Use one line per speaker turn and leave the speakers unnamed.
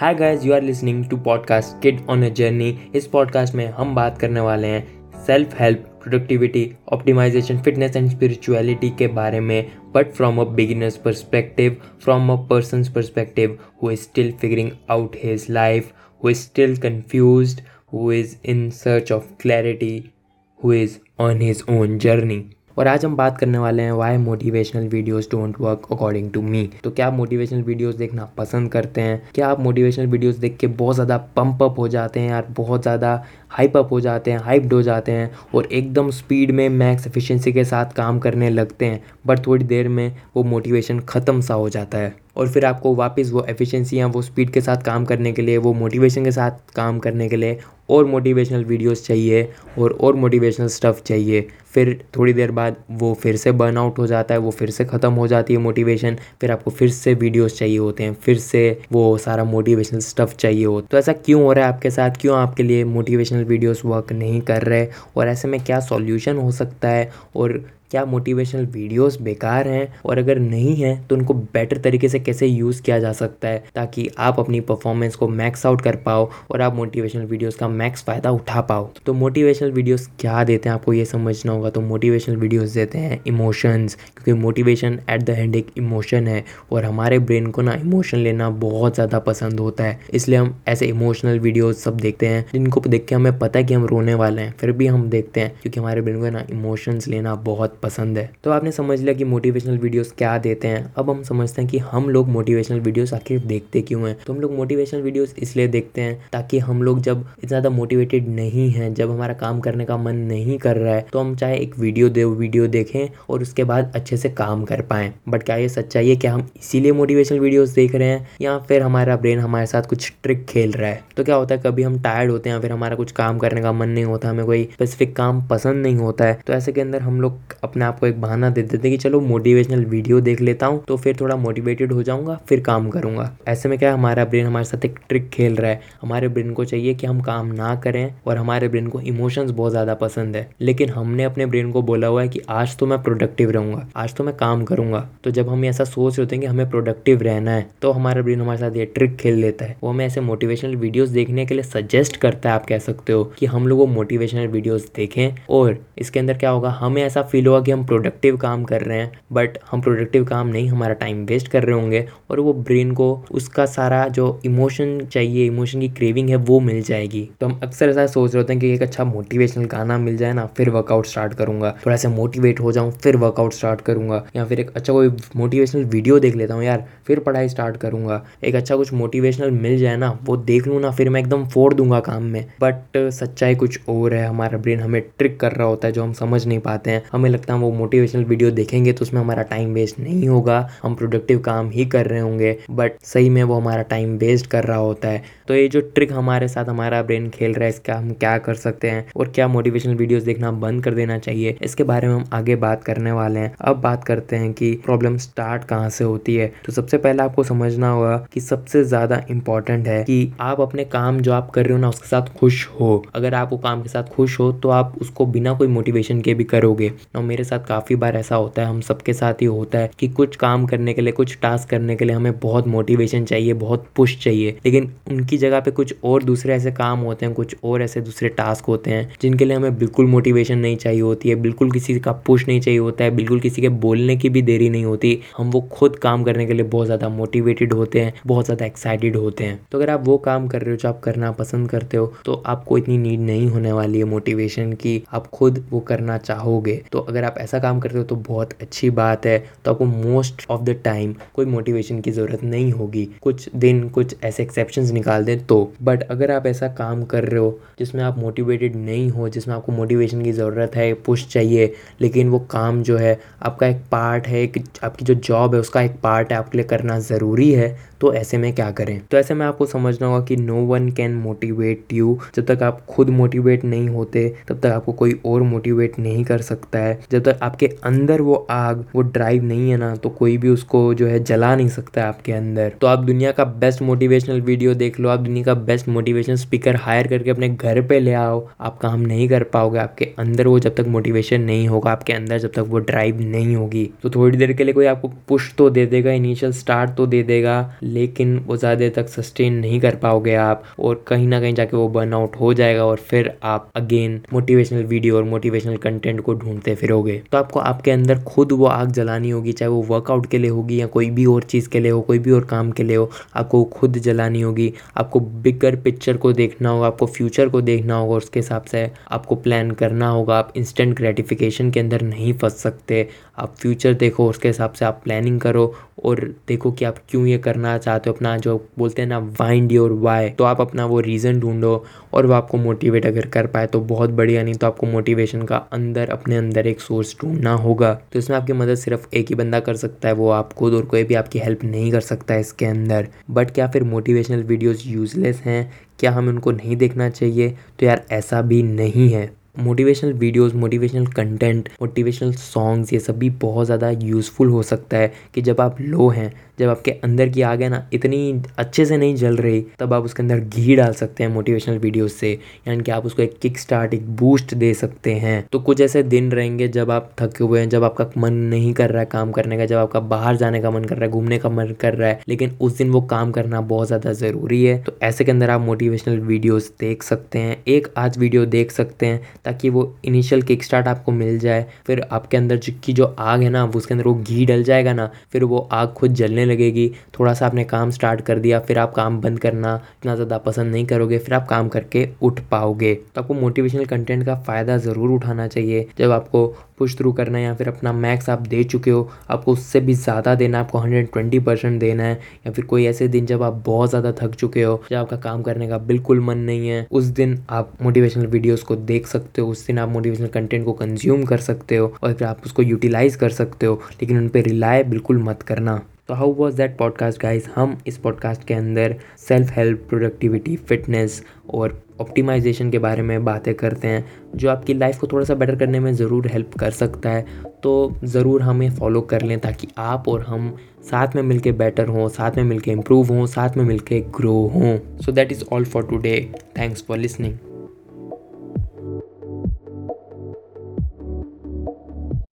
Hi guys you are listening to podcast kid on a journey इस podcast में हम बात करने वाले हैं self help productivity optimisation fitness and spirituality के बारे में। But from a beginner's perspective from a person's perspective who is still figuring out his life who is still confused who is in search of clarity who is on his own journey और आज हम बात करने वाले हैं why motivational videos don't work according to me तो क्या आप मोटिवेशनल वीडियोस देखना पसंद करते हैं? क्या आप मोटिवेशनल वीडियोस देख के बहुत ज़्यादा पंप अप हो जाते हैं यार? बहुत ज़्यादा हाइप अप हो जाते हैं हाइप्ड हो जाते हैं और एकदम स्पीड में मैक्स एफिशिएंसी के साथ काम करने लगते हैं बट थोड़ी देर में वो मोटिवेशन ख़त्म सा हो जाता है। और फिर आपको वापस वो एफिशिएंसी या वो स्पीड के साथ काम करने के लिए, वो मोटिवेशन के साथ काम करने के लिए और मोटिवेशनल वीडियोस चाहिए और और मोटिवेशनल स्टफ़ चाहिए। फिर थोड़ी देर बाद वो फिर से बर्नआउट हो जाता है, वो फिर से ख़त्म हो जाती है मोटिवेशन फिर आपको फिर से वीडियोस चाहिए होते हैं, फिर से वो सारा मोटिवेशनल स्टफ़ चाहिए हो। तो ऐसा क्यों हो रहा है आपके साथ? क्यों आपके लिए मोटिवेशनल वीडियोस वर्क नहीं कर रहे? और ऐसे में क्या सॉल्यूशन हो सकता है? और क्या मोटिवेशनल वीडियोस बेकार हैं? और अगर नहीं हैं तो उनको बेटर तरीके से कैसे यूज़ किया जा सकता है? ताकि आप अपनी परफॉर्मेंस को मैक्स आउट कर पाओ और आप मोटिवेशनल वीडियोस का मैक्स फ़ायदा उठा पाओ। तो मोटिवेशनल वीडियोस क्या देते हैं आपको ये समझना होगा? तो मोटिवेशनल वीडियोस देते हैं इमोशंस क्योंकि मोटिवेशन एट द एंड एक इमोशन है और हमारे ब्रेन को ना इमोशन लेना बहुत ज़्यादा पसंद होता है। इसलिए हम ऐसे इमोशनल वीडियोज़ सब देखते हैं, जिनको देख के हमें पता है कि हम रोने वाले हैं, फिर भी हम देखते हैं, क्योंकि हमारे ब्रेन को ना इमोशंस लेना बहुत पसंद है। तो आपने समझ लिया कि मोटिवेशनल वीडियोस क्या देते हैं। अब हम समझते हैं कि हम लोग मोटिवेशनल वीडियोस आखिर देखते क्यों हैं? तो हम लोग मोटिवेशनल वीडियोस इसलिए देखते हैं ताकि हम लोग जब ज़्यादा मोटिवेटेड नहीं हैं, जब हमारा काम करने का मन नहीं कर रहा है तो हम चाहे एक वीडियो दे वीडियो देखें और उसके बाद अच्छे से काम कर पाएँ। बट क्या ये सच्चाई है कि हम इसीलिए मोटिवेशनल वीडियोज़ देख रहे हैं या फिर हमारा ब्रेन हमारे साथ कुछ ट्रिक खेल रहा है? तो क्या होता है, कभी हम टायर्ड होते हैं फिर हमारा कुछ काम करने का मन नहीं होता, हमें कोई स्पेसिफिक काम पसंद नहीं होता है तो ऐसे के अंदर हम लोग अपने आप को एक बहाना दे देते हैं कि चलो मोटिवेशनल वीडियो देख लेता हूँ तो फिर थोड़ा मोटिवेटेड हो जाऊँगा, फिर काम करूँगा। ऐसे में क्या हमारा ब्रेन हमारे साथ एक ट्रिक खेल रहा है। हमारे ब्रेन को चाहिए कि हम काम ना करें और हमारे ब्रेन को इमोशंस बहुत ज़्यादा पसंद है। लेकिन हमने अपने ब्रेन को बोला हुआ है कि आज तो मैं प्रोडक्टिव रहूँगा, आज तो मैं काम करूँगा। तो जब हम ऐसा सोच रहे होते हैं कि हमें प्रोडक्टिव रहना है तो हमारा ब्रेन हमारे साथ ये ट्रिक खेल लेता है। वो हमें ऐसे मोटिवेशनल वीडियोस देखने के लिए सजेस्ट करता है, आप कह सकते हो, कि हम लोग वो मोटिवेशनल वीडियोस देखें। और इसके अंदर क्या होगा, हमें ऐसा फील होगा कि हम प्रोडक्टिव काम कर रहे हैं बट हम प्रोडक्टिव काम नहीं, हमारा टाइम वेस्ट कर रहे होंगे और वो ब्रेन को उसका सारा जो इमोशन चाहिए इमोशन की क्रेविंग है, वो मिल जाएगी। तो हम अक्सर ऐसा सोच रहे होते हैं कि एक अच्छा मोटिवेशनल गाना मिल जाए ना, फिर वर्कआउट स्टार्ट करूँगा। थोड़ा सा मोटिवेट हो जाऊँ, फिर वर्कआउट स्टार्ट करूँगा। या फिर एक अच्छा कोई मोटिवेशनल वीडियो देख लेता हूँ, यार, फिर पढ़ाई स्टार्ट करूँगा। एक अच्छा कुछ मोटिवेशनल मिल जाए ना, वो देख लूँ ना, फिर मैं एकदम फोड़ दूँगा काम में। बट सच्चाई कुछ और है, हमारा ब्रेन हमें ट्रिक कर रहा होता है जो हम समझ नहीं पाते हैं। हमें लगता है वो मोटिवेशनल वीडियो देखेंगे तो उसमें हमारा टाइम वेस्ट नहीं होगा, हम प्रोडक्टिव काम ही कर रहे होंगे। बट सही में वो हमारा टाइम वेस्ट कर रहा होता है। तो ये जो ट्रिक हमारे साथ, हमारा ब्रेन खेल रहा है इसका, हम क्या कर सकते हैं? और क्या मोटिवेशनल वीडियोस देखना बंद कर देना चाहिए? इसके बारे में हम आगे बात करने वाले हैं। अब बात करते हैं कि प्रॉब्लम स्टार्ट कहाँ से होती है। तो सबसे पहले आपको समझना होगा कि सबसे ज़्यादा इंपॉर्टेंट है कि आप अपने काम जो आप कर रहे हो ना, उसके साथ खुश हो। अगर आप वो काम के साथ खुश हो तो आप उसको बिना कोई मोटिवेशन के भी करोगे। और मेरे साथ काफ़ी बार ऐसा होता है, हम सबके साथ ही होता है कि कुछ काम करने के लिए, कुछ टास्क करने के लिए हमें बहुत मोटिवेशन चाहिए, बहुत पुश चाहिए। लेकिन उनकी जगह पे कुछ और दूसरे ऐसे काम होते हैं कुछ और ऐसे दूसरे टास्क होते हैं, जिनके लिए हमें बिल्कुल मोटिवेशन नहीं चाहिए होती है, बिल्कुल किसी का पुश नहीं चाहिए होता है, बिल्कुल किसी के बोलने की भी देरी नहीं होती। हम वो खुद काम करने के लिए बहुत ज़्यादा मोटिवेटेड होते हैं, बहुत ज़्यादा एक्साइटेड होते हैं। तो अगर आप वो काम कर रहे हो जो आप करना पसंद करते हो तो आपको इतनी नीड नहीं होने वाली है मोटिवेशन की, आप खुद वो करना चाहोगे। तो अगर आप ऐसा काम करते हो तो बहुत अच्छी बात है। तो आपको मोस्ट ऑफ़ द टाइम कोई मोटिवेशन की ज़रूरत नहीं होगी। कुछ दिन कुछ ऐसे एक्सेप्शन निकाल दें तो। बट अगर आप ऐसा काम कर रहे हो, जिसमें आप मोटिवेटेड नहीं हो, जिसमें आपको मोटिवेशन की ज़रूरत है पुश चाहिए, लेकिन वो काम जो है, आपका एक पार्ट है, एक आपकी जो जॉब है, उसका एक पार्ट है, आपके लिए करना ज़रूरी है तो ऐसे में क्या करें? तो ऐसे में आपको समझना होगा कि no one can motivate you जब तक आप खुद मोटिवेट नहीं होते, तब तक आपको कोई और मोटिवेट नहीं कर सकता है। जब तक आपके अंदर वो आग, वो ड्राइव नहीं है ना तो कोई भी उसको जो है जला नहीं सकता आपके अंदर। तो आप दुनिया का बेस्ट मोटिवेशनल वीडियो देख लो, आप दुनिया का बेस्ट मोटिवेशनल स्पीकर हायर करके अपने घर पे ले आओ आप काम नहीं कर पाओगे, आपके अंदर वो जब तक मोटिवेशन नहीं होगा, आपके अंदर जब तक वो ड्राइव नहीं होगी। तो थोड़ी देर के लिए कोई आपको पुश तो दे देगा इनिशियल स्टार्ट तो दे देगा, लेकिन वो ज़्यादा देर तक सस्टेन नहीं कर पाओगे आप और कहीं ना कहीं जाके वो बर्नआउट हो जाएगा और फिर आप अगेन मोटिवेशनल वीडियो और मोटिवेशनल कंटेंट को ढूंढते फिरोगे। तो आपको आपके अंदर खुद वो आग जलानी होगी, चाहे वो वर्कआउट के लिए होगी या कोई भी और चीज़ के लिए हो, कोई भी और काम के लिए हो, आपको खुद जलानी होगी। आपको बिगर पिक्चर को देखना होगा आपको फ्यूचर को देखना होगा, उसके हिसाब से आपको प्लान करना होगा। आप इंस्टेंट ग्रेटिफिकेशन के अंदर नहीं फंस सकते। आप फ्यूचर देखो, उसके हिसाब से आप प्लानिंग करो और देखो कि आप क्यों ये करना चाहते हो। अपना जो बोलते हैं ना वाइंड योर वाई तो आप अपना वो रीज़न ढूंढो और वो आपको मोटिवेट अगर कर पाए तो बहुत बढ़िया। नहीं तो आपको मोटिवेशन का अंदर, अपने अंदर एक सोर्स ढूंढना होगा। तो इसमें आपकी मदद सिर्फ़ एक ही बंदा कर सकता है, वो आप खुद और कोई भी आपकी हेल्प नहीं कर सकता है इसके अंदर। बट क्या फिर मोटिवेशनल वीडियोज़ यूज़लेस हैं? क्या हमें उनको नहीं देखना चाहिए? तो यार ऐसा भी नहीं है। Motivational videos motivational content motivational songs ये सब भी बहुत ज़्यादा यूज़फुल हो सकता है कि जब आप लो हैं, जब आपके अंदर की आग है ना, इतनी अच्छे से नहीं जल रही, तब आप उसके अंदर घी डाल सकते हैं मोटिवेशनल वीडियोस से, यानी कि आप उसको एक किक स्टार्ट एक बूस्ट दे सकते हैं। तो कुछ ऐसे दिन रहेंगे जब आप थके हुए हैं, जब आपका मन नहीं कर रहा है काम करने का, जब आपका बाहर जाने का मन कर रहा है, घूमने का मन कर रहा है, लेकिन उस दिन वो काम करना बहुत ज़्यादा ज़रूरी है। तो ऐसे के अंदर आप मोटिवेशनल वीडियोज़ देख सकते हैं, एक आज वीडियो देख सकते हैं ताकि वो इनिशियल किक स्टार्ट आपको मिल जाए, फिर आपके अंदर की जो आग है ना उसके अंदर वो घी डल जाएगा ना, फिर वो आग खुद जलने लगेगी। थोड़ा सा आपने काम स्टार्ट कर दिया, फिर आप काम बंद करना इतना ज़्यादा पसंद नहीं करोगे, फिर आप काम करके उठ पाओगे। तो आपको मोटिवेशनल कंटेंट का फ़ायदा ज़रूर उठाना चाहिए। जब आपको पुश थ्रू करना है या फिर अपना मैक्स आप दे चुके हो, आपको उससे भी ज़्यादा देना आपको हंड्रेड ट्वेंटी परसेंट देना है, या फिर कोई ऐसे दिन जब आप बहुत ज़्यादा थक चुके हो, जब आपका काम करने का बिल्कुल मन नहीं है, उस दिन आप मोटिवेशनल वीडियोस को देख सकते हो, उस दिन आप मोटिवेशनल कंटेंट को कंज्यूम कर सकते हो और फिर आप उसको यूटिलाइज कर सकते हो, लेकिन उन पर रिलाय बिल्कुल मत करना। तो how was that podcast guys हम इस पॉडकास्ट के अंदर सेल्फ हेल्प प्रोडक्टिविटी फिटनेस और ऑप्टिमाइजेशन के बारे में बातें करते हैं, जो आपकी लाइफ को थोड़ा सा बेटर करने में ज़रूर हेल्प कर सकता है। तो ज़रूर हमें फॉलो कर लें ताकि आप और हम साथ में मिलके बेटर हों, साथ में मिलके इम्प्रूव हों, साथ में मिलके ग्रो हों। So that is all for today thanks for listening